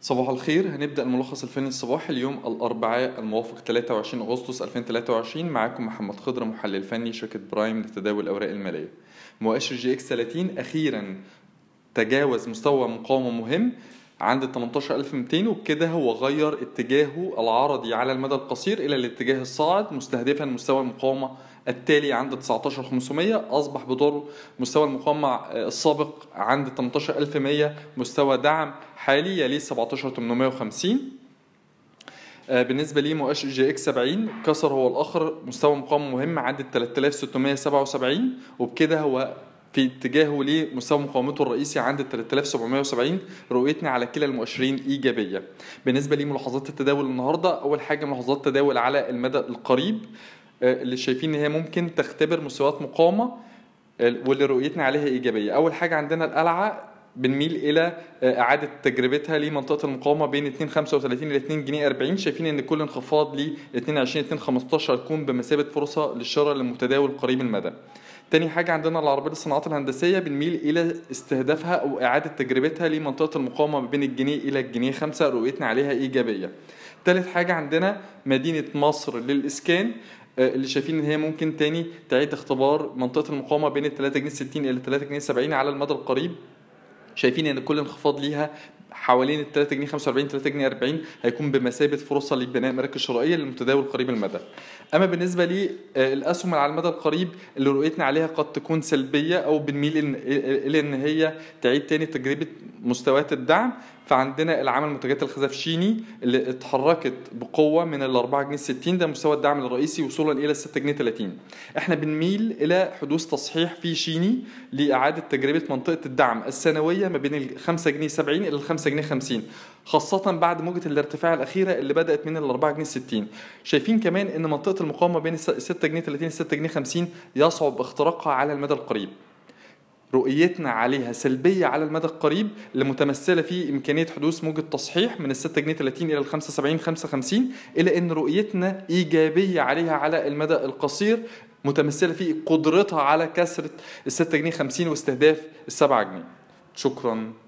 صباح الخير. هنبدأ الملخص الفني الصباحي اليوم الأربعاء الموافق 23 أغسطس 2023 معاكم محمد خضر محلل فني شركة برايم لتداول الأوراق المالية. مؤشر EGX 30 أخيرا تجاوز مستوى مقاومة مهم. عند 18200 وبكده هو غير اتجاهه العرضي على المدى القصير إلى الاتجاه الصاعد مستهدفا مستوى المقاومة التالي عند 19500 أصبح بدور مستوى المقاومة السابق عند 18100 مستوى دعم حالي يليه 17850 بالنسبة لي مؤشر EGX 70 كسر هو الآخر مستوى مقاومة مهم عند 3677 وبكده هو في اتجاهه لمستوى مقاومته الرئيسي عند 3770 رؤيتنا على كلا المؤشرين إيجابية. بالنسبة لملاحظات التداول النهارده أول حاجة ملاحظات تداول على المدى القريب اللي شايفين إن هي ممكن تختبر مستويات مقاومة واللي رؤيتنا عليها إيجابية. أول حاجة عندنا القلعة بنميل إلى إعادة تجربتها لمنطقة المقاومة بين 2.35 ل 2 جنيه 40 شايفين إن كل انخفاض ل 22 2.15 هتكون بمثابة فرصة للشراء للمتداول قريب المدى. تاني حاجة عندنا العربية الصناعات الهندسية بنميل إلى استهدافها أو إعادة تجربتها لمنطقة المقاومة بين الجنيه إلى الجنيه خمسة رؤيتنا عليها إيجابية. تالت حاجة عندنا مدينة مصر للإسكان اللي شايفين إن هي ممكن تاني تعيد اختبار منطقة المقاومة بين ال 3 جنيه 60 إلى 3 جنيه 70 على المدى القريب شايفين إن كل انخفاض ليها حوالين ال 3 جنيه 45 3 جنيه 40 هيكون بمثابة فرصة لبناء مراكز شرائية للمتداول قريب المدى. أما بالنسبة للاسهم على المدى القريب اللي رؤيتنا عليها قد تكون سلبية أو بنميل إلى إن هي تعيد تاني تجربة مستويات الدعم فعندنا العمل منتجات الخزفشيني اللي اتحركت بقوة من ال 4 جنيه 60 ده مستوى الدعم الرئيسي وصولا إلى 6 جنيه 30 إحنا بنميل إلى حدوث تصحيح في شيني لإعادة تجربة منطقة الدعم السنوية ما بين ال 5 جنيه 70 إلى ال 5 جنيه 50 خاصة بعد موجة الارتفاع الأخيرة اللي بدأت من ال 4 جنيه 60 شايفين كمان إن منطقة المقاومة بين 6 جنيه 30 6 جنيه 50 يصعب اختراقها على المدى القريب. رؤيتنا عليها سلبية على المدى القريب اللي متمثلة في إمكانية حدوث موجة تصحيح من ال 6 جنيه 30 إلى ال 75 55 إلى أن رؤيتنا إيجابية عليها على المدى القصير متمثلة في قدرتها على كسرة ال 6 جنيه 50 واستهداف ال 7 جنيه. شكراً.